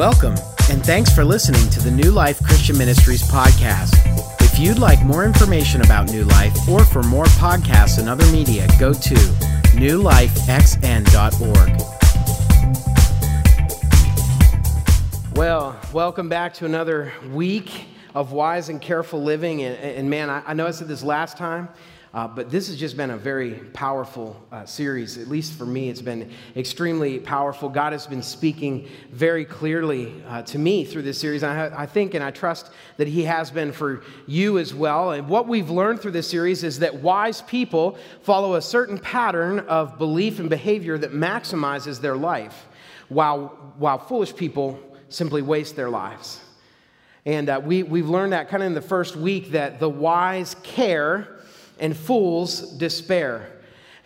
Welcome, and thanks for listening to the New Life Christian Ministries podcast. If you'd like more information about New Life or for more podcasts and other media, go to newlifexn.org. Well, welcome back to another week of wise and careful living. And, and man, I, I know I said this last time, uh, but this has just been a very powerful uh, series. At least for me, it's been extremely powerful. God has been speaking very clearly uh, to me through this series. I, I, think and I trust that He has been for you as well. And what we've learned through this series is that wise people follow a certain pattern of belief and behavior that maximizes their life, while, while foolish people simply waste their lives. And uh, we, we've learned that kind of in the first week that the wise care and fools despair.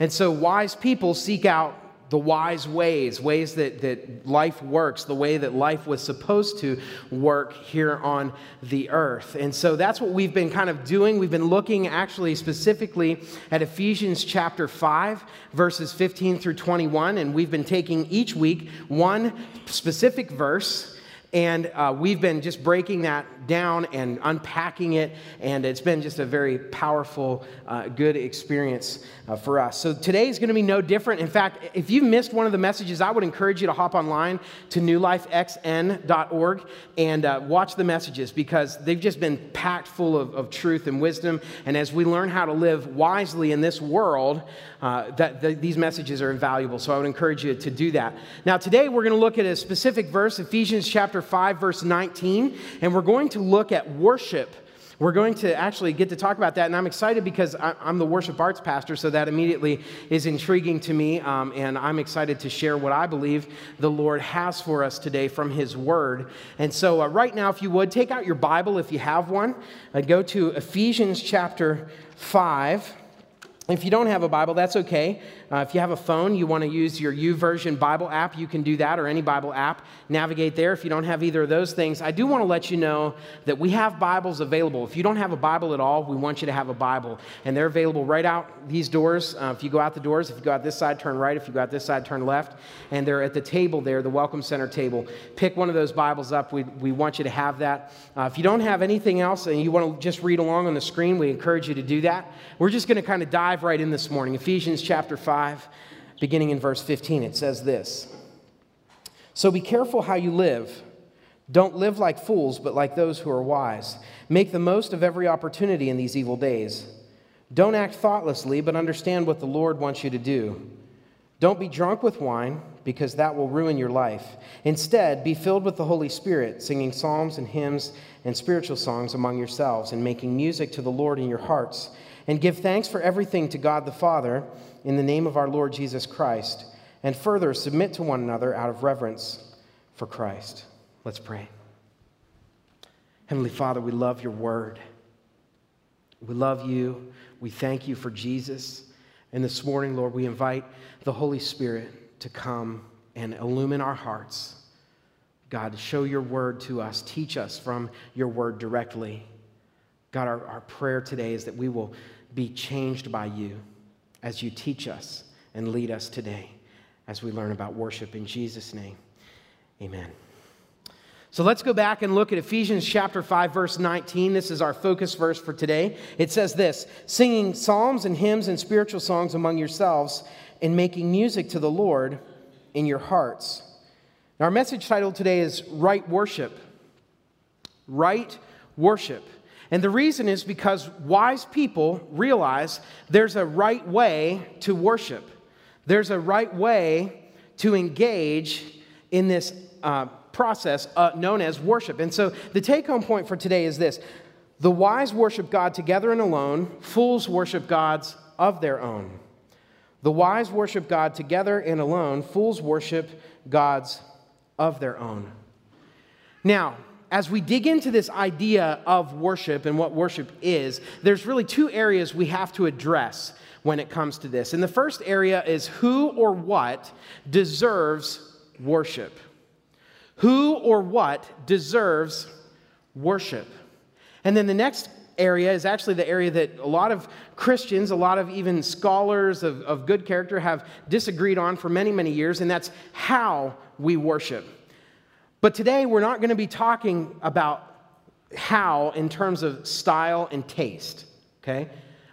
And so wise people seek out the wise ways, ways that, that life works, the way that life was supposed to work here on the earth. And so that's what we've been kind of doing. We've been looking actually specifically at Ephesians chapter 5, verses 15 through 21. And we've been taking each week one specific verse and uh, we've been just breaking that down and unpacking it. And it's been just a very powerful, uh, good experience uh, for us. So today is going to be no different. In fact, if you've missed one of the messages, I would encourage you to hop online to newlifexn.org and uh, watch the messages because they've just been packed full of, of, truth and wisdom. And as we learn how to live wisely in this world, uh, that, that these messages are invaluable. So I would encourage you to do that. Now, today we're going to look at a specific verse, Ephesians chapter 5, verse 19, and we're going to look at worship. We're going to actually get to talk about that, and I'm excited because I'm the worship arts pastor, so that immediately is intriguing to me, um, and I'm excited to share what I believe the Lord has for us today from His Word. And so, uh, right now, if you would, take out your Bible if you have one, go to Ephesians chapter 5. If you don't have a Bible, that's okay. Uh, if you have a phone, you want to use your YouVersion Bible app, you can do that, or any Bible app. Navigate there. If you don't have either of those things, I do want to let you know that we have Bibles available. If you don't have a Bible at all, we want you to have a Bible. And they're available right out these doors. Uh, if you go out the doors, if you go out this side, turn right. If you go out this side, turn left. And they're at the table there, the Welcome Center table. Pick one of those Bibles up. We, we want you to have that. Uh, if you don't have anything else and you want to just read along on the screen, we encourage you to do that. We're just going to kind of dive dive right in this morning. Ephesians chapter 5, beginning in verse 15, it says this So be careful how you live. Don't live like fools, but like those who are wise. Make the most of every opportunity in these evil days. Don't act thoughtlessly, but understand what the Lord wants you to do. Don't be drunk with wine, because that will ruin your life. Instead, be filled with the Holy Spirit, singing psalms and hymns and spiritual songs among yourselves, and making music to the Lord in your hearts and give thanks for everything to God the Father in the name of our Lord Jesus Christ, and further submit to one another out of reverence for Christ. Let's pray. Heavenly Father, we love your word. We love you. We thank you for Jesus. And this morning, Lord, we invite the Holy Spirit to come and illumine our hearts. God, show your word to us. Teach us from your word directly. God, our, our prayer today is that we will be changed by you as you teach us and lead us today as we learn about worship in Jesus' name. Amen. So let's go back and look at Ephesians chapter 5 verse 19. This is our focus verse for today. It says this, singing psalms and hymns and spiritual songs among yourselves and making music to the Lord in your hearts. Now our message title today is right worship. Right worship. And the reason is because wise people realize there's a right way to worship, there's a right way to engage in this uh, process uh, known as worship. And so the take home point for today is this the wise worship God together and alone, fools worship gods of their own. The wise worship God together and alone, fools worship gods of their own. Now, as we dig into this idea of worship and what worship is, there's really two areas we have to address when it comes to this. And the first area is who or what deserves worship. Who or what deserves worship? And then the next area is actually the area that a lot of Christians, a lot of even scholars of, of good character have disagreed on for many, many years, and that's how we worship. But today we're not going to be talking about how in terms of style and taste, okay?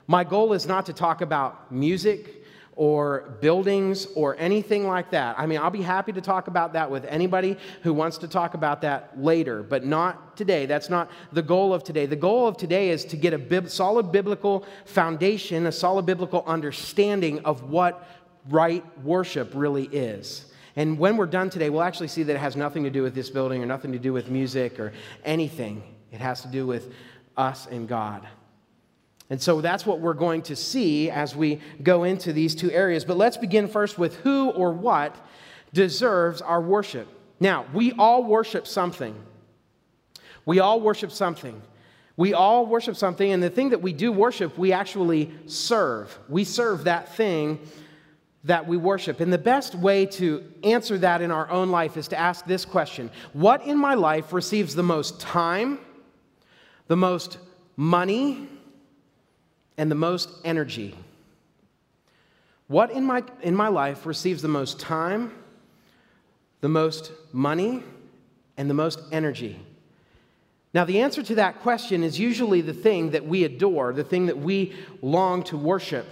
My goal is not to talk about music or buildings or anything like that. I mean, I'll be happy to talk about that with anybody who wants to talk about that later, but not today. That's not the goal of today. The goal of today is to get a bib- solid biblical foundation, a solid biblical understanding of what right worship really is. And when we're done today, we'll actually see that it has nothing to do with this building or nothing to do with music or anything. It has to do with us and God. And so that's what we're going to see as we go into these two areas. But let's begin first with who or what deserves our worship. Now, we all worship something. We all worship something. We all worship something, and the thing that we do worship, we actually serve. We serve that thing that we worship. And the best way to answer that in our own life is to ask this question What in my life receives the most time, the most money, and the most energy? What in my, in my life receives the most time, the most money, and the most energy? Now, the answer to that question is usually the thing that we adore, the thing that we long to worship.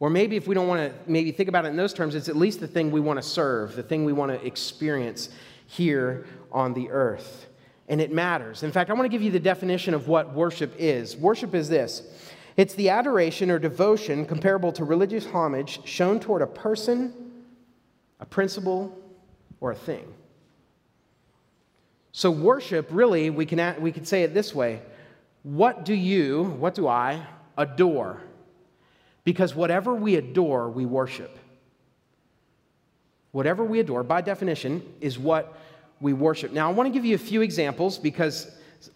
Or maybe if we don't want to maybe think about it in those terms, it's at least the thing we want to serve, the thing we want to experience here on the earth. And it matters. In fact, I want to give you the definition of what worship is. Worship is this it's the adoration or devotion comparable to religious homage shown toward a person, a principle, or a thing. So, worship, really, we can, we can say it this way What do you, what do I adore? Because whatever we adore, we worship. Whatever we adore, by definition, is what we worship. Now, I want to give you a few examples because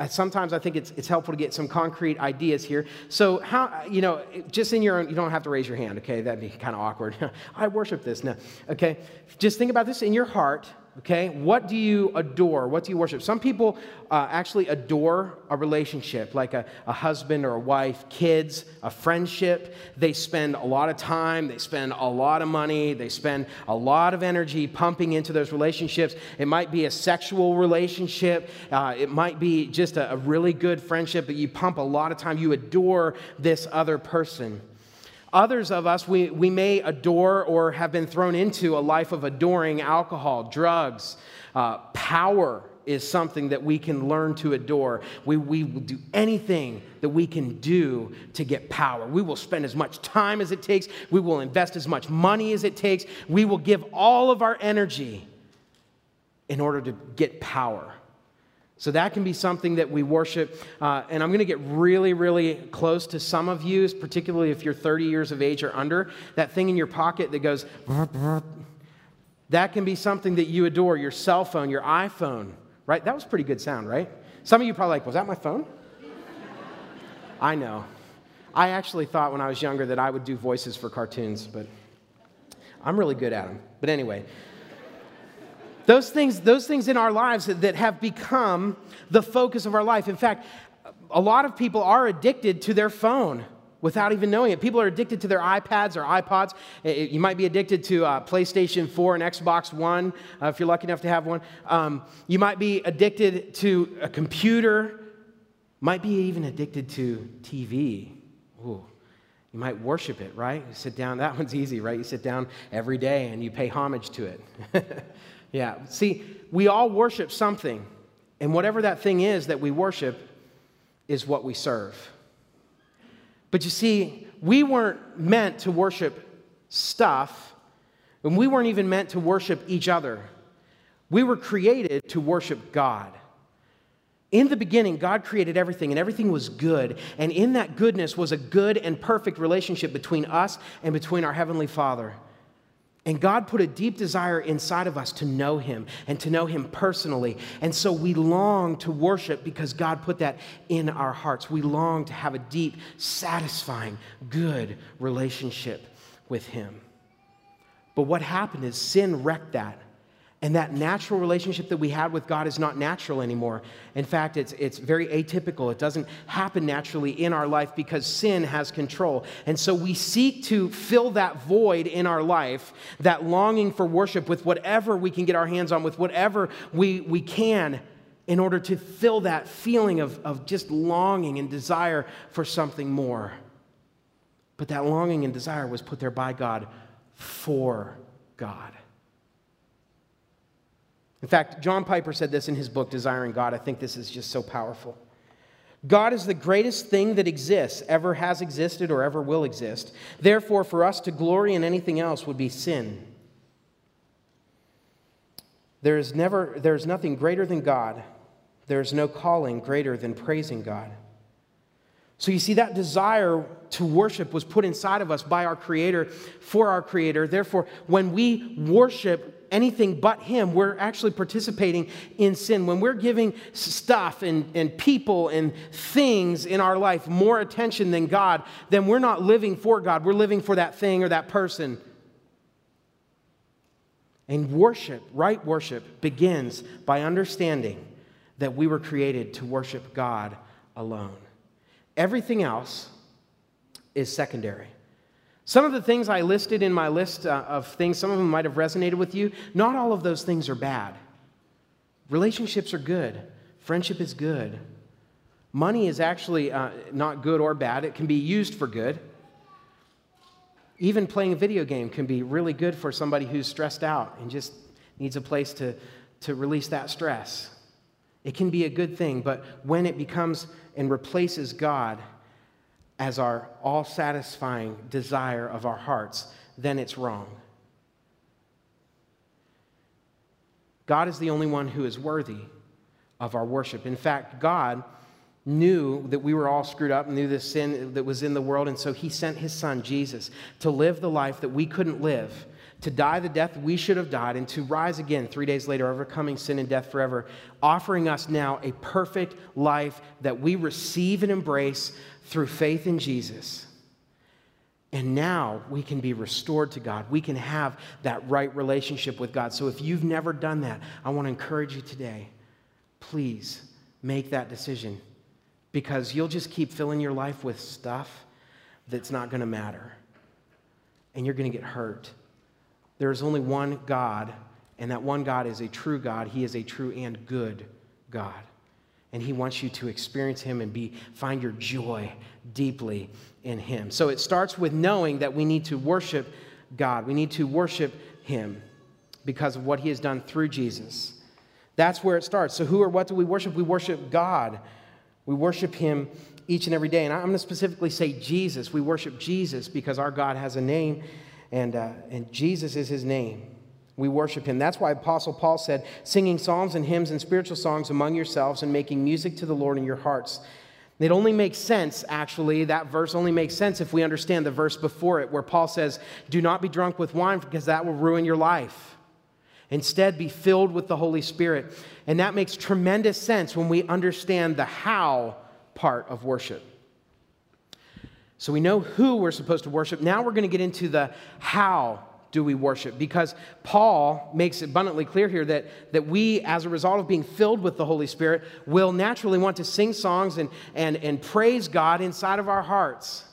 sometimes I think it's, it's helpful to get some concrete ideas here. So, how, you know, just in your own, you don't have to raise your hand, okay? That'd be kind of awkward. I worship this. No, okay? Just think about this in your heart okay? What do you adore? What do you worship? Some people uh, actually adore a relationship, like a, a husband or a wife, kids, a friendship. They spend a lot of time, they spend a lot of money, they spend a lot of energy pumping into those relationships. It might be a sexual relationship, uh, it might be just a, a really good friendship, but you pump a lot of time. You adore this other person. Others of us, we, we may adore or have been thrown into a life of adoring alcohol, drugs, uh, power is something that we can learn to adore. We, we will do anything that we can do to get power. We will spend as much time as it takes. We will invest as much money as it takes. We will give all of our energy in order to get power. So that can be something that we worship. Uh, and I'm going to get really, really close to some of you, particularly if you're 30 years of age or under. That thing in your pocket that goes, that can be something that you adore. Your cell phone, your iPhone, right? That was pretty good sound, right? Some of you probably like, was that my phone? I know. I actually thought when I was younger that I would do voices for cartoons, but I'm really good at them. But anyway, those things, those things in our lives that have become the focus of our life. In fact, a lot of people are addicted to their phone without even knowing it. People are addicted to their iPads or iPods. You might be addicted to uh, PlayStation 4 and Xbox One uh, if you're lucky enough to have one. Um, you might be addicted to a computer, might be even addicted to TV. Ooh. You might worship it, right? You sit down, that one's easy, right? You sit down every day and you pay homage to it. Yeah. See, we all worship something, and whatever that thing is that we worship is what we serve. But you see, we weren't meant to worship stuff, and we weren't even meant to worship each other. We were created to worship God. In the beginning, God created everything, and everything was good. And in that goodness was a good and perfect relationship between us and between our Heavenly Father. And God put a deep desire inside of us to know Him and to know Him personally. And so we long to worship because God put that in our hearts. We long to have a deep, satisfying, good relationship with Him. But what happened is sin wrecked that. And that natural relationship that we had with God is not natural anymore. In fact, it's, it's very atypical. It doesn't happen naturally in our life because sin has control. And so we seek to fill that void in our life, that longing for worship, with whatever we can get our hands on, with whatever we, we can, in order to fill that feeling of, of just longing and desire for something more. But that longing and desire was put there by God for God. In fact, John Piper said this in his book, Desiring God. I think this is just so powerful. God is the greatest thing that exists, ever has existed, or ever will exist. Therefore, for us to glory in anything else would be sin. There is, never, there is nothing greater than God. There is no calling greater than praising God. So you see, that desire to worship was put inside of us by our Creator for our Creator. Therefore, when we worship anything but Him, we're actually participating in sin. When we're giving stuff and, and people and things in our life more attention than God, then we're not living for God. We're living for that thing or that person. And worship, right worship, begins by understanding that we were created to worship God alone. Everything else is secondary. Some of the things I listed in my list uh, of things, some of them might have resonated with you. Not all of those things are bad. Relationships are good, friendship is good. Money is actually uh, not good or bad, it can be used for good. Even playing a video game can be really good for somebody who's stressed out and just needs a place to, to release that stress. It can be a good thing, but when it becomes and replaces God, as our all satisfying desire of our hearts, then it's wrong. God is the only one who is worthy of our worship. In fact, God knew that we were all screwed up, knew the sin that was in the world, and so he sent his son, Jesus, to live the life that we couldn't live, to die the death we should have died, and to rise again three days later, overcoming sin and death forever, offering us now a perfect life that we receive and embrace through faith in Jesus. And now we can be restored to God. We can have that right relationship with God. So if you've never done that, I want to encourage you today. Please make that decision because you'll just keep filling your life with stuff that's not going to matter. And you're going to get hurt. There is only one God, and that one God is a true God. He is a true and good God and he wants you to experience him and be find your joy deeply in him. So it starts with knowing that we need to worship god. We need to worship him because of what he has done through jesus. That's where it starts. So who or what do we worship? We worship god. We worship him each and every day. And i'm going to specifically say jesus. We worship jesus because our god has a name and, uh, and jesus is his name we worship him. That's why Apostle Paul said, singing psalms and hymns and spiritual songs among yourselves and making music to the Lord in your hearts. It only makes sense, actually, that verse only makes sense if we understand the verse before it, where Paul says, Do not be drunk with wine because that will ruin your life. Instead, be filled with the Holy Spirit. And that makes tremendous sense when we understand the how part of worship. So we know who we're supposed to worship. Now we're going to get into the how do we worship? Because Paul makes it abundantly clear here that, that we, as a result of being filled with the Holy Spirit, will naturally want to sing songs and, and, and praise God inside of our hearts.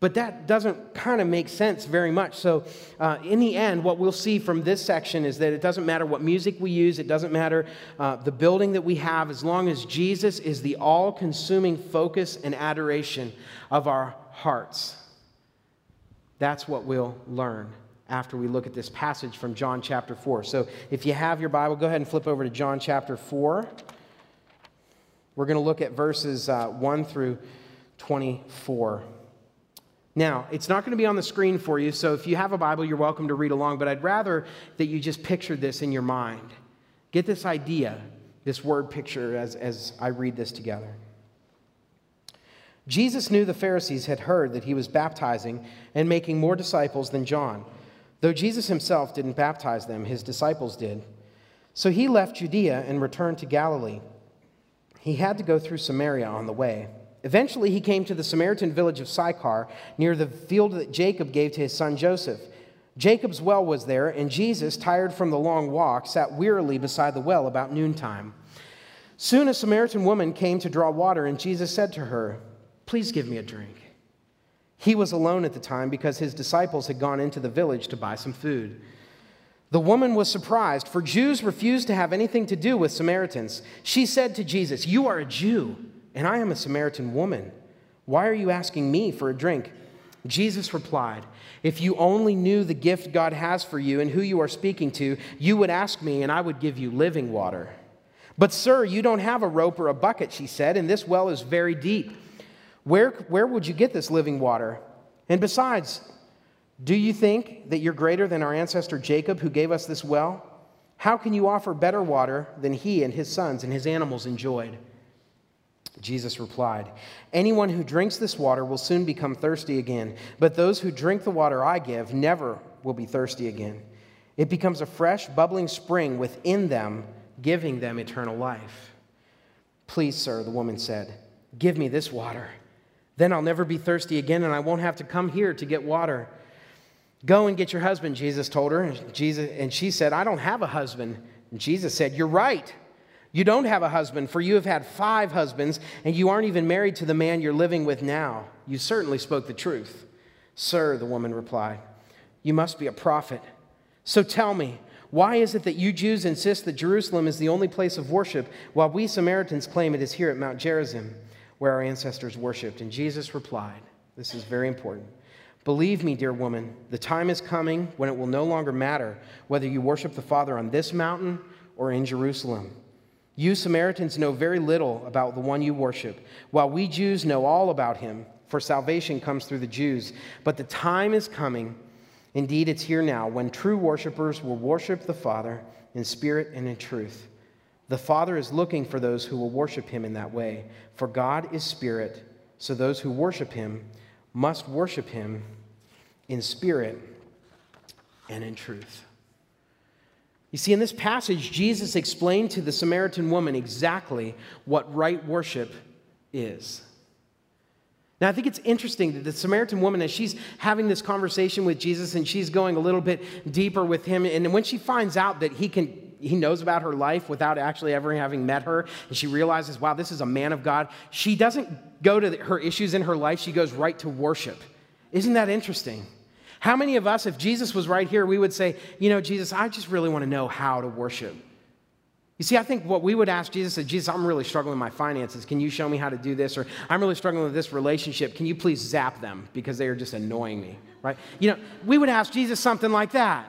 But that doesn't kind of make sense very much. So, uh, in the end, what we'll see from this section is that it doesn't matter what music we use, it doesn't matter uh, the building that we have, as long as Jesus is the all consuming focus and adoration of our hearts. That's what we'll learn after we look at this passage from John chapter 4. So if you have your Bible, go ahead and flip over to John chapter 4. We're going to look at verses uh, 1 through 24. Now, it's not going to be on the screen for you, so if you have a Bible, you're welcome to read along, but I'd rather that you just picture this in your mind. Get this idea, this word picture, as, as I read this together. Jesus knew the Pharisees had heard that he was baptizing and making more disciples than John. Though Jesus himself didn't baptize them, his disciples did. So he left Judea and returned to Galilee. He had to go through Samaria on the way. Eventually, he came to the Samaritan village of Sychar, near the field that Jacob gave to his son Joseph. Jacob's well was there, and Jesus, tired from the long walk, sat wearily beside the well about noontime. Soon a Samaritan woman came to draw water, and Jesus said to her, Please give me a drink. He was alone at the time because his disciples had gone into the village to buy some food. The woman was surprised, for Jews refused to have anything to do with Samaritans. She said to Jesus, You are a Jew, and I am a Samaritan woman. Why are you asking me for a drink? Jesus replied, If you only knew the gift God has for you and who you are speaking to, you would ask me, and I would give you living water. But, sir, you don't have a rope or a bucket, she said, and this well is very deep. Where, where would you get this living water? And besides, do you think that you're greater than our ancestor Jacob, who gave us this well? How can you offer better water than he and his sons and his animals enjoyed? Jesus replied, Anyone who drinks this water will soon become thirsty again, but those who drink the water I give never will be thirsty again. It becomes a fresh, bubbling spring within them, giving them eternal life. Please, sir, the woman said, give me this water. Then I'll never be thirsty again, and I won't have to come here to get water. Go and get your husband, Jesus told her. And, Jesus, and she said, I don't have a husband. And Jesus said, You're right. You don't have a husband, for you have had five husbands, and you aren't even married to the man you're living with now. You certainly spoke the truth. Sir, the woman replied, You must be a prophet. So tell me, why is it that you Jews insist that Jerusalem is the only place of worship, while we Samaritans claim it is here at Mount Gerizim, where our ancestors worshiped? And Jesus replied, This is very important. Believe me, dear woman, the time is coming when it will no longer matter whether you worship the Father on this mountain or in Jerusalem. You Samaritans know very little about the one you worship, while we Jews know all about him, for salvation comes through the Jews. But the time is coming, indeed it's here now, when true worshipers will worship the Father in spirit and in truth. The Father is looking for those who will worship him in that way, for God is spirit, so those who worship him must worship him in spirit and in truth. You see, in this passage, Jesus explained to the Samaritan woman exactly what right worship is. Now, I think it's interesting that the Samaritan woman, as she's having this conversation with Jesus and she's going a little bit deeper with him, and when she finds out that he can he knows about her life without actually ever having met her, and she realizes, wow, this is a man of God, she doesn't go to her issues in her life, she goes right to worship. Isn't that interesting? How many of us, if Jesus was right here, we would say, You know, Jesus, I just really want to know how to worship. You see, I think what we would ask Jesus is, Jesus, I'm really struggling with my finances. Can you show me how to do this? Or I'm really struggling with this relationship. Can you please zap them because they are just annoying me, right? You know, we would ask Jesus something like that,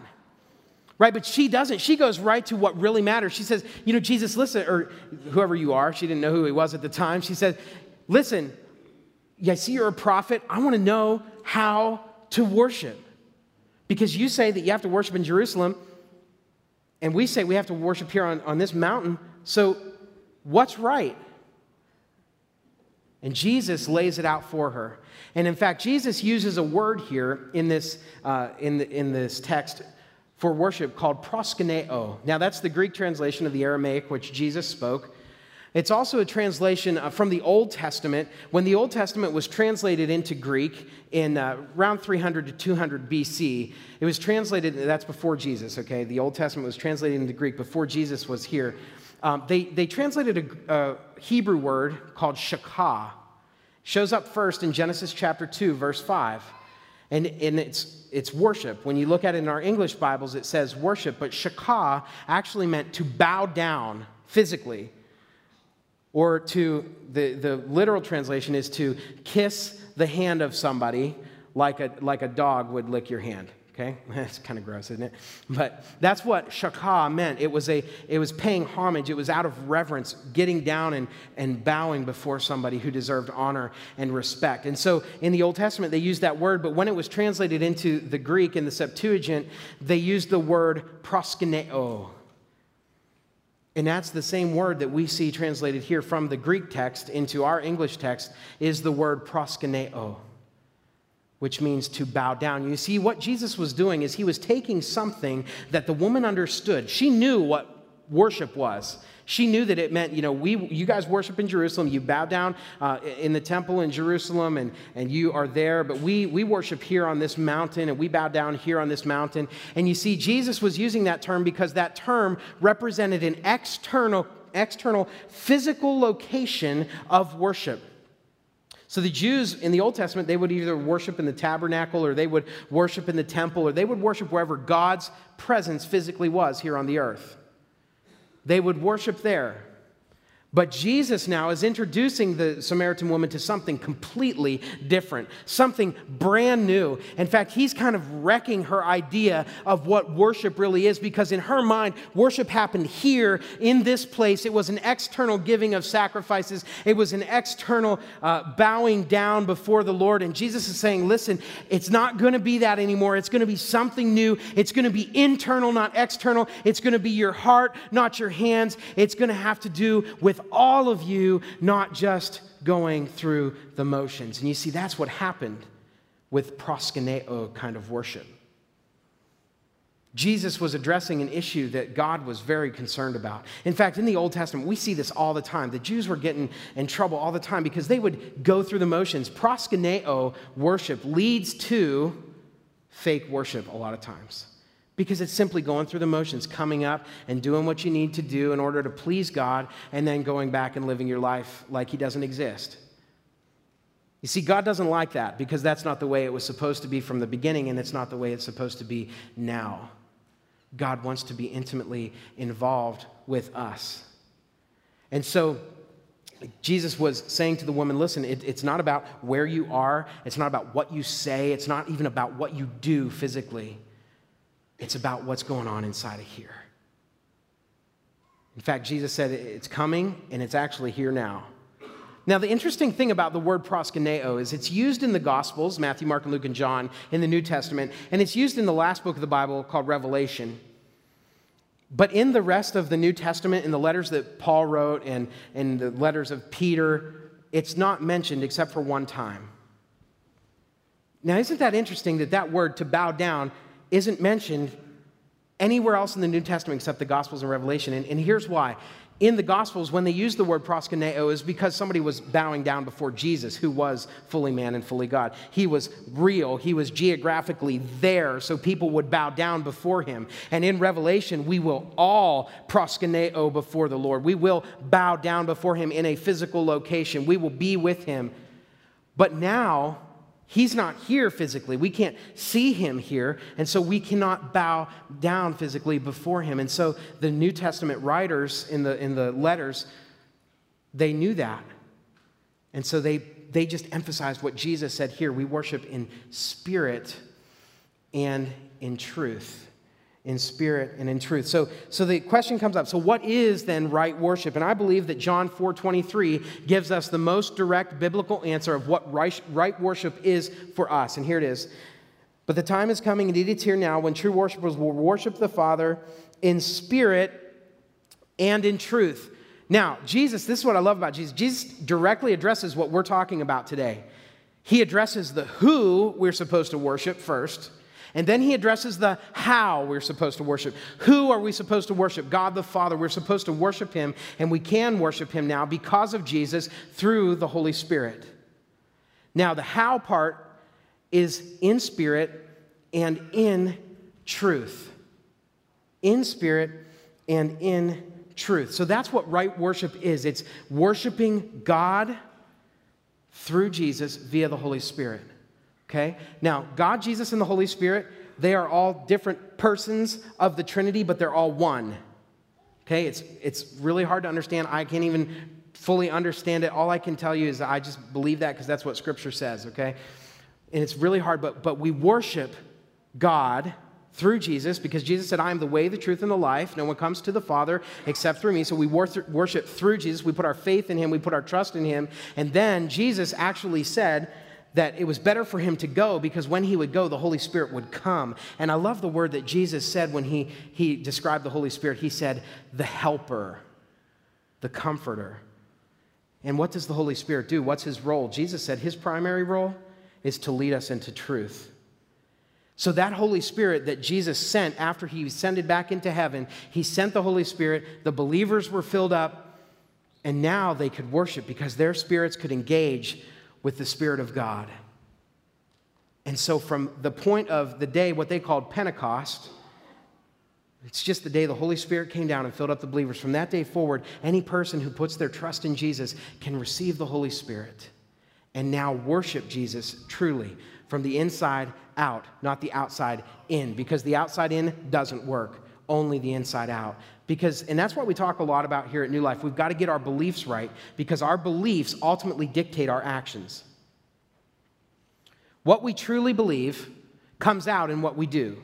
right? But she doesn't. She goes right to what really matters. She says, You know, Jesus, listen, or whoever you are, she didn't know who he was at the time. She said, Listen, I see you're a prophet. I want to know how to worship. Because you say that you have to worship in Jerusalem, and we say we have to worship here on, on this mountain. So, what's right? And Jesus lays it out for her. And in fact, Jesus uses a word here in this, uh, in, the, in this text for worship called proskuneo. Now, that's the Greek translation of the Aramaic which Jesus spoke. It's also a translation uh, from the Old Testament. When the Old Testament was translated into Greek in uh, around 300 to 200 BC, it was translated, that's before Jesus, okay? The Old Testament was translated into Greek before Jesus was here. Um, they, they translated a, a, Hebrew word called shakah. Shows up first in Genesis chapter 2, verse 5. And, and it's, it's worship. When you look at it in our English Bibles, it says worship, but shakah actually meant to bow down physically or to, the, the literal translation is to kiss the hand of somebody like a, like a dog would lick your hand. Okay? That's kind of gross, isn't it? But that's what shakah meant. It was, a, it was paying homage. It was out of reverence, getting down and, and bowing before somebody who deserved honor and respect. And so in the Old Testament, they used that word, but when it was translated into the Greek in the Septuagint, they used the word proskuneo and that's the same word that we see translated here from the Greek text into our English text is the word proskuneo, which means to bow down. You see, what Jesus was doing is he was taking something that the woman understood. She knew what worship was. She knew that it meant, you know, we, you guys worship in Jerusalem, you bow down uh, in the temple in Jerusalem, and, and you are there, but we, we worship here on this mountain, and we bow down here on this mountain. And you see, Jesus was using that term because that term represented an external, external physical location of worship. So the Jews in the Old Testament, they would either worship in the tabernacle or they would worship in the temple or they would worship wherever God's presence physically was here on the earth. They would worship there. But Jesus now is introducing the Samaritan woman to something completely different, something brand new. In fact, he's kind of wrecking her idea of what worship really is because in her mind, worship happened here in this place. It was an external giving of sacrifices, it was an external uh, bowing down before the Lord. And Jesus is saying, listen, it's not going to be that anymore. It's going to be something new. It's going to be internal, not external. It's going to be your heart, not your hands. It's going to have to do with all of you, not just going through the motions. And you see, that's what happened with proskuneo kind of worship. Jesus was addressing an issue that God was very concerned about. In fact, in the Old Testament, we see this all the time. The Jews were getting in trouble all the time because they would go through the motions. Proskuneo worship leads to fake worship a lot of times because it's simply going through the motions, coming up and doing what you need to do in order to please God, and then going back and living your life like He doesn't exist. You see, God doesn't like that because that's not the way it was supposed to be from the beginning, and it's not the way it's supposed to be now. God wants to be intimately involved with us. And so, Jesus was saying to the woman, listen, it, it's not about where you are, it's not about what you say, it's not even about what you do physically. It's about what's going on inside of here. In fact, Jesus said it's coming and it's actually here now. Now, the interesting thing about the word proskuneo is it's used in the Gospels, Matthew, Mark, and Luke, and John, in the New Testament, and it's used in the last book of the Bible called Revelation. But in the rest of the New Testament, in the letters that Paul wrote and in the letters of Peter, it's not mentioned except for one time. Now, isn't that interesting that that word to bow down isn't mentioned anywhere else in the New Testament except the Gospels and Revelation. And, and here's why. In the Gospels, when they use the word proskuneo, is because somebody was bowing down before Jesus, who was fully man and fully God. He was real, he was geographically there, so people would bow down before him. And in Revelation, we will all proskuneo before the Lord. We will bow down before him in a physical location, we will be with him. But now, He's not here physically. We can't see him here, and so we cannot bow down physically before him. And so the New Testament writers in the, in the letters, they knew that. And so they, they just emphasized what Jesus said here we worship in spirit and in truth in spirit and in truth. So, so the question comes up. So what is then right worship? And I believe that John 4:23 gives us the most direct biblical answer of what right, right worship is for us. And here it is. But the time is coming, indeed it's here now, when true worshipers will worship the Father in spirit and in truth. Now, Jesus, this is what I love about Jesus. Jesus directly addresses what we're talking about today. He addresses the who we're supposed to worship first and then he addresses the how we're supposed to worship. Who are we supposed to worship? God the Father. We're supposed to worship him, and we can worship him now because of Jesus through the Holy Spirit. Now, the how part is in spirit and in truth. In spirit and in truth. So that's what right worship is it's worshiping God through Jesus via the Holy Spirit. Okay? Now, God, Jesus, and the Holy Spirit, they are all different persons of the Trinity, but they're all one. Okay? It's, it's really hard to understand. I can't even fully understand it. All I can tell you is I just believe that because that's what Scripture says, okay? And it's really hard, but, but we worship God through Jesus because Jesus said, I am the way, the truth, and the life. No one comes to the Father except through me. So we worship through Jesus. We put our faith in Him, we put our trust in Him. And then Jesus actually said, that it was better for him to go because when he would go, the Holy Spirit would come. And I love the word that Jesus said when he, he described the Holy Spirit. He said, the helper, the comforter. And what does the Holy Spirit do? What's his role? Jesus said his primary role is to lead us into truth. So, that Holy Spirit that Jesus sent after he ascended back into heaven, he sent the Holy Spirit. The believers were filled up, and now they could worship because their spirits could engage with the Spirit of God. And so, from the point of the day, what they called Pentecost, it's just the day the Holy Spirit came down and filled up the believers. From that day forward, any person who puts their trust in Jesus can receive the Holy Spirit and now worship Jesus truly from the inside out, not the outside in, because the outside in doesn't work, only the inside out. Because, and that's what we talk a lot about here at New Life. We've got to get our beliefs right because our beliefs ultimately dictate our actions. What we truly believe comes out in what we do.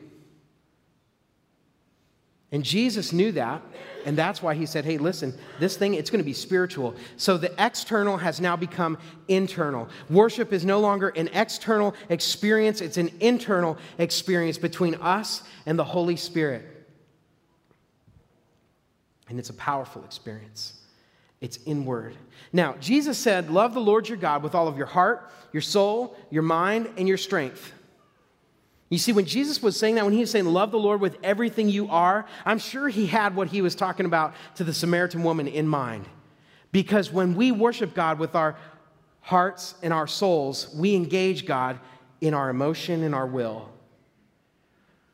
And Jesus knew that, and that's why he said, Hey, listen, this thing, it's going to be spiritual. So the external has now become internal. Worship is no longer an external experience, it's an internal experience between us and the Holy Spirit. And it's a powerful experience. It's inward. Now, Jesus said, Love the Lord your God with all of your heart, your soul, your mind, and your strength. You see, when Jesus was saying that, when he was saying, Love the Lord with everything you are, I'm sure he had what he was talking about to the Samaritan woman in mind. Because when we worship God with our hearts and our souls, we engage God in our emotion and our will.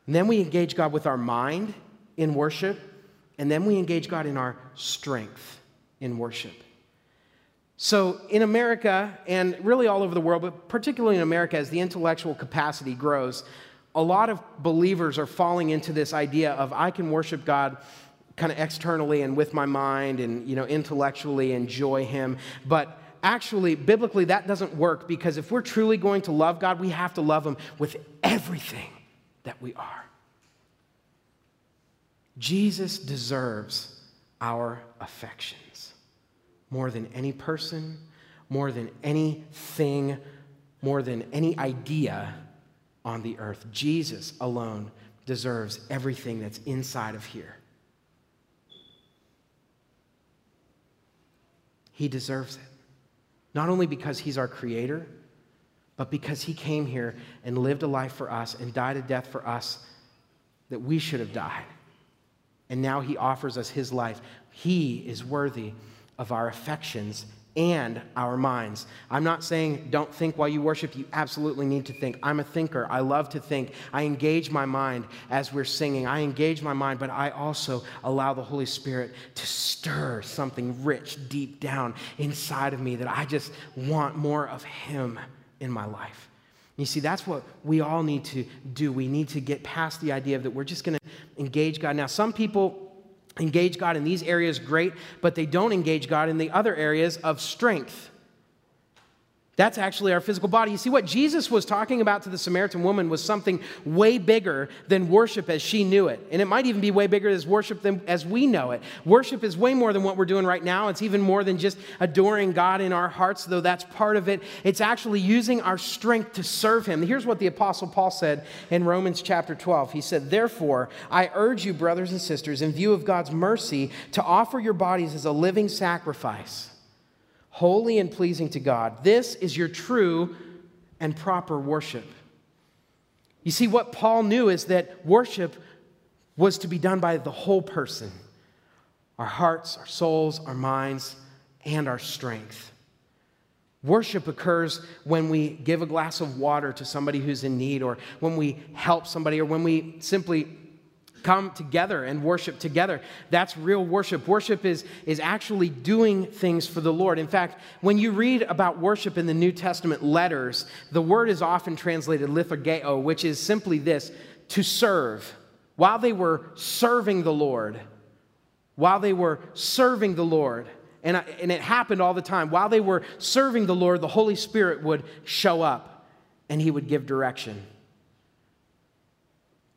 And then we engage God with our mind in worship, and then we engage God in our strength in worship. So, in America, and really all over the world, but particularly in America, as the intellectual capacity grows, a lot of believers are falling into this idea of I can worship God kind of externally and with my mind and you know intellectually enjoy him but actually biblically that doesn't work because if we're truly going to love God we have to love him with everything that we are Jesus deserves our affections more than any person, more than anything, more than any idea on the earth. Jesus alone deserves everything that's inside of here. He deserves it. Not only because he's our creator, but because he came here and lived a life for us and died a death for us that we should have died. And now he offers us his life. He is worthy of our affections and our minds. I'm not saying don't think while you worship. You absolutely need to think. I'm a thinker. I love to think. I engage my mind as we're singing. I engage my mind, but I also allow the Holy Spirit to stir something rich deep down inside of me that I just want more of Him in my life. You see, that's what we all need to do. We need to get past the idea that we're just going to engage God. Now, some people engage God in these areas great, but they don't engage God in the other areas of strength. That's actually our physical body. You see, what Jesus was talking about to the Samaritan woman was something way bigger than worship as she knew it. And it might even be way bigger as worship than as we know it. Worship is way more than what we're doing right now. It's even more than just adoring God in our hearts, though that's part of it. It's actually using our strength to serve Him. Here's what the Apostle Paul said in Romans chapter 12. He said, Therefore, I urge you, brothers and sisters, in view of God's mercy, to offer your bodies as a living sacrifice holy and pleasing to God. This is your true and proper worship. You see, what Paul knew is that worship was to be done by the whole person our hearts, our souls, our minds, and our strength. Worship occurs when we give a glass of water to somebody who's in need, or when we help somebody, or when we simply come together and worship together. That's real worship. Worship is, is actually doing things for the Lord. In fact, when you read about worship in the New Testament letters, the word is often translated liturgeo, which is simply this to serve. While they were serving the Lord, while they were serving the Lord, and, and it happened all the time, while they were serving the Lord, the Holy Spirit would show up and he would give direction.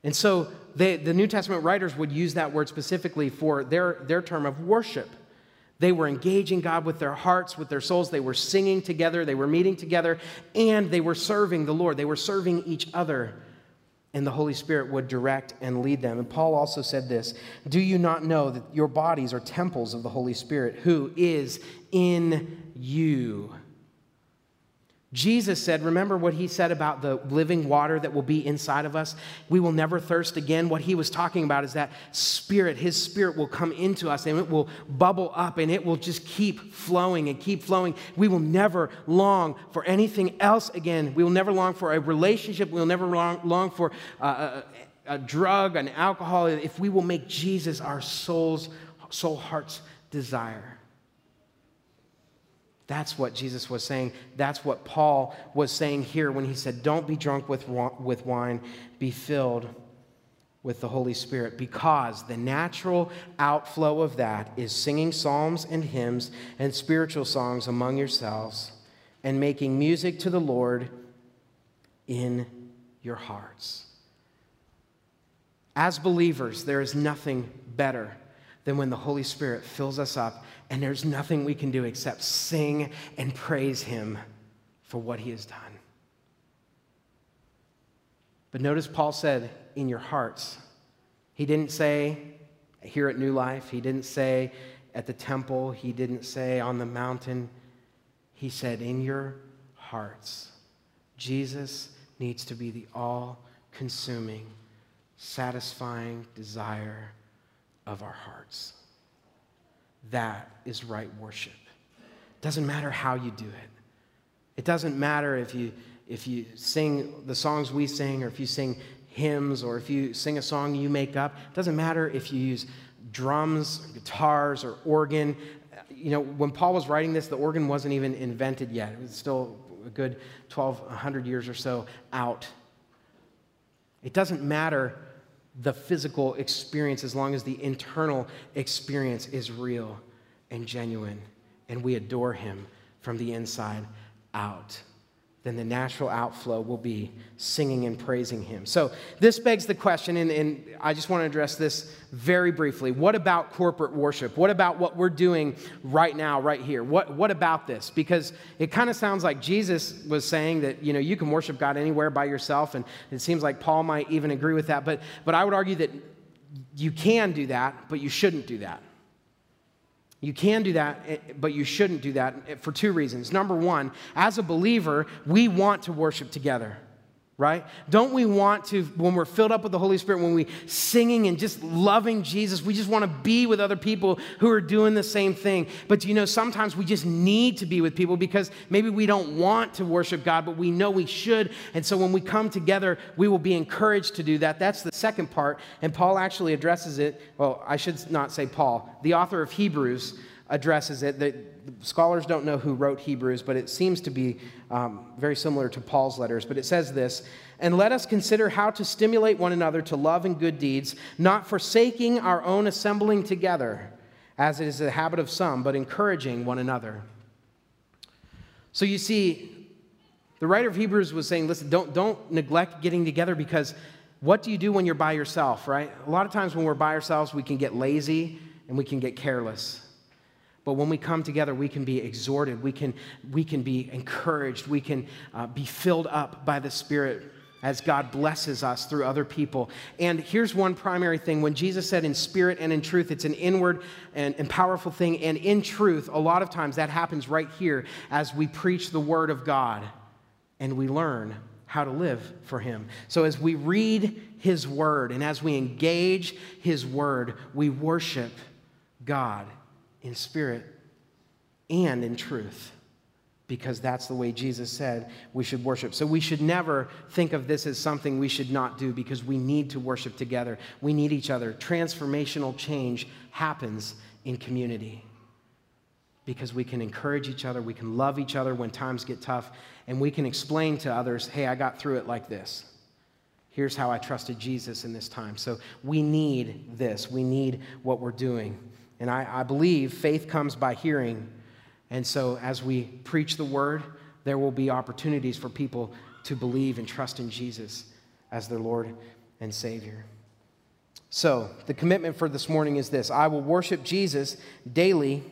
And so they, the New Testament writers would use that word specifically for their, their term of worship. They were engaging God with their hearts, with their souls. They were singing together, they were meeting together, and they were serving the Lord. They were serving each other, and the Holy Spirit would direct and lead them. And Paul also said this Do you not know that your bodies are temples of the Holy Spirit who is in you? Jesus said, remember what he said about the living water that will be inside of us? We will never thirst again. What he was talking about is that spirit, his spirit will come into us and it will bubble up and it will just keep flowing and keep flowing. We will never long for anything else again. We will never long for a relationship. We will never long, long for uh, a, a drug, an alcohol, if we will make Jesus our soul's, soul, heart's desire. That's what Jesus was saying. That's what Paul was saying here when he said, Don't be drunk with, with wine, be filled with the Holy Spirit, because the natural outflow of that is singing psalms and hymns and spiritual songs among yourselves and making music to the Lord in your hearts. As believers, there is nothing better than when the Holy Spirit fills us up and there's nothing we can do except sing and praise Him for what He has done. But notice Paul said, in your hearts. He didn't say here at New Life, he didn't say at the temple, he didn't say on the mountain. He said, in your hearts. Jesus needs to be the all consuming, satisfying desire of our hearts. That is right worship. It doesn't matter how you do it. It doesn't matter if you if you sing the songs we sing or if you sing hymns or if you sing a song you make up. It doesn't matter if you use drums, guitars or organ. You know, when Paul was writing this, the organ wasn't even invented yet. It was still a good 1200 years or so out. It doesn't matter the physical experience as long as the internal experience is real and genuine. And we adore him from the inside out then the natural outflow will be singing and praising him. So, this begs the question, and, and, I just want to address this very briefly. What about corporate worship? What about what we're doing right now, right here? What, what about this? Because it kind of sounds like Jesus was saying that, you know, you can worship God anywhere by yourself, and it seems like Paul might even agree with that. But, but I would argue that you can do that, but you shouldn't do that. You can do that, eh, but you shouldn't do that eh, for two reasons. Number one, as a believer, we want to worship together, right? Don't we want to, when we're filled up with the Holy Spirit, when we're singing and just loving Jesus, we just want to be with other people who are doing the same thing. But you know, sometimes we just need to be with people because maybe we don't want to worship God, but we know we should. And so when we come together, we will be encouraged to do that. That's the second part. And Paul actually addresses it. Well, I should not say Paul. The author of Hebrews addresses it. The, scholars don't know who wrote Hebrews, but it seems to be um, very similar to Paul's letters. But it says this And let us consider how to stimulate one another to love and good deeds, not forsaking our own assembling together, as it is the habit of some, but encouraging one another. So you see, the writer of Hebrews was saying, listen, don't, don't neglect getting together because what do you do when you're by yourself, right? A lot of times when we're by ourselves, we can get lazy and we can get careless. But when we come together, we can be exhorted, we can, we can be encouraged, we can uh, be filled up by the Spirit as God blesses us through other people. And here's one primary thing when Jesus said in spirit and in truth, it's an inward and, and, powerful thing. And in truth, a lot of times that happens right here as we preach the Word of God and we learn how to live for Him. So as we read His Word and as we engage His Word, we worship God in spirit and in truth because that's the way Jesus said we should worship. So we should never think of this as something we should not do because we need to worship together. We need each other. Transformational change happens in community because we can encourage each other, we can love each other when times get tough, and we can explain to others, hey, I got through it like this. Here's how I trusted Jesus in this time. So we need this. We need what we're doing. And I, I believe faith comes by hearing. And so as we preach the word, there will be opportunities for people to believe and trust in Jesus as their Lord and Savior. So, the commitment for this morning is this I will worship Jesus daily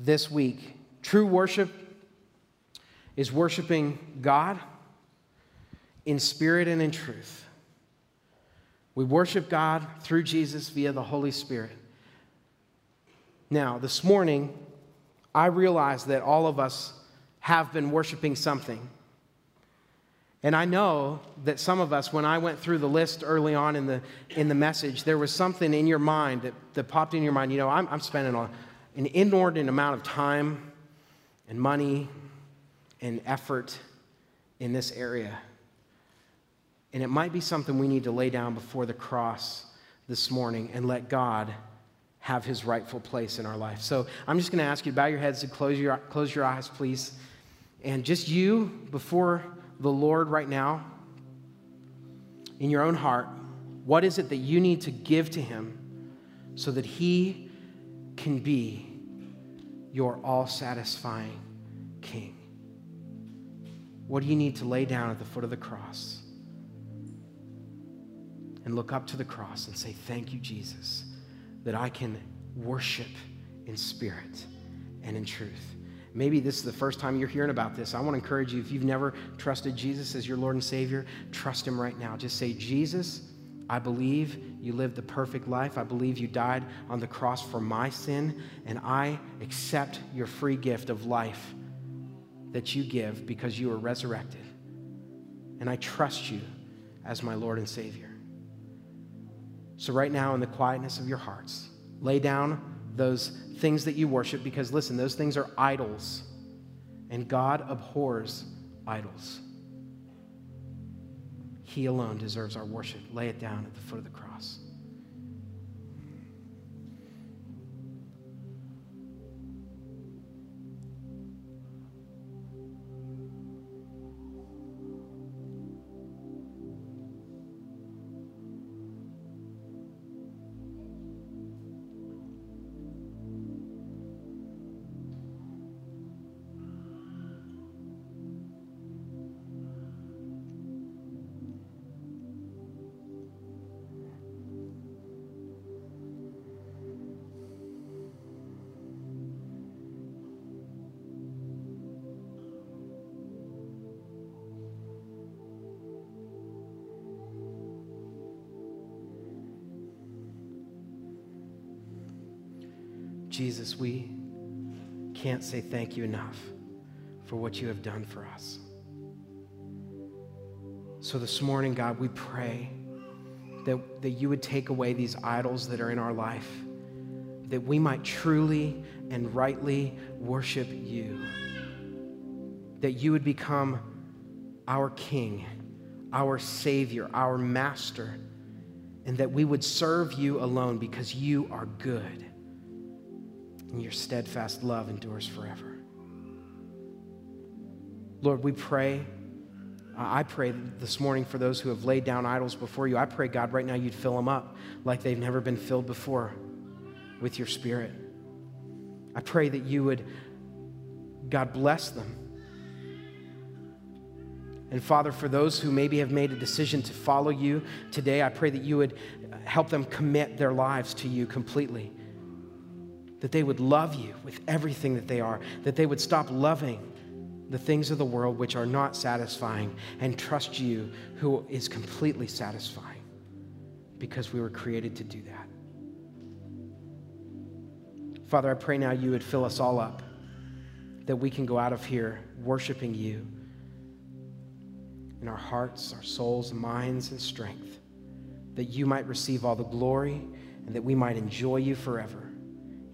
this week. True worship is worshiping God in spirit and in truth. We worship God through Jesus via the Holy Spirit. Now, this morning, I realize that all of us have been worshiping something. And I know that some of us, when I went through the list early on in the, in the message, there was something in your mind that, that popped in your mind. You know, I'm, I'm spending a, an inordinate amount of time and money and effort in this area. And it might be something we need to lay down before the cross this morning and let God have his rightful place in our life. So I'm just going to ask you to bow your heads and close your, close your eyes, please. And just you before the Lord right now, in your own heart, what is it that you need to give to him so that he can be your all satisfying king? What do you need to lay down at the foot of the cross? And look up to the cross and say, Thank you, Jesus, that I can worship in spirit and in truth. Maybe this is the first time you're hearing about this. I want to encourage you, if you've never trusted Jesus as your Lord and Savior, trust Him right now. Just say, Jesus, I believe you lived the perfect life. I believe you died on the cross for my sin, and I accept your free gift of life that you give because you were resurrected. And I trust you as my Lord and Savior. So, right now, in the quietness of your hearts, lay down those things that you worship because, listen, those things are idols, and God abhors idols. He alone deserves our worship. Lay it down at the foot of the cross. Jesus, we can't say thank you enough for what you have done for us. So this morning, God, we pray that, that you would take away these idols that are in our life, that we might truly and rightly worship you, that you would become our King, our Savior, our Master, and that we would serve you alone because you are good and your steadfast love endures forever. Lord, we pray. I pray this morning for those who have laid down idols before you. I pray, God, right now you'd fill them up like they've never been filled before with your spirit. I pray that you would, God, bless them. And Father, for those who maybe have made a decision to follow you today, I pray that you would help them commit their lives to you completely that they would love you with everything that they are, that they would stop loving the things of the world which are not satisfying and trust you who is completely satisfying because we were created to do that. Father, I pray now you would fill us all up, that we can go out of here worshiping you in our hearts, our souls, minds, and strength, that you might receive all the glory and that we might enjoy you forever.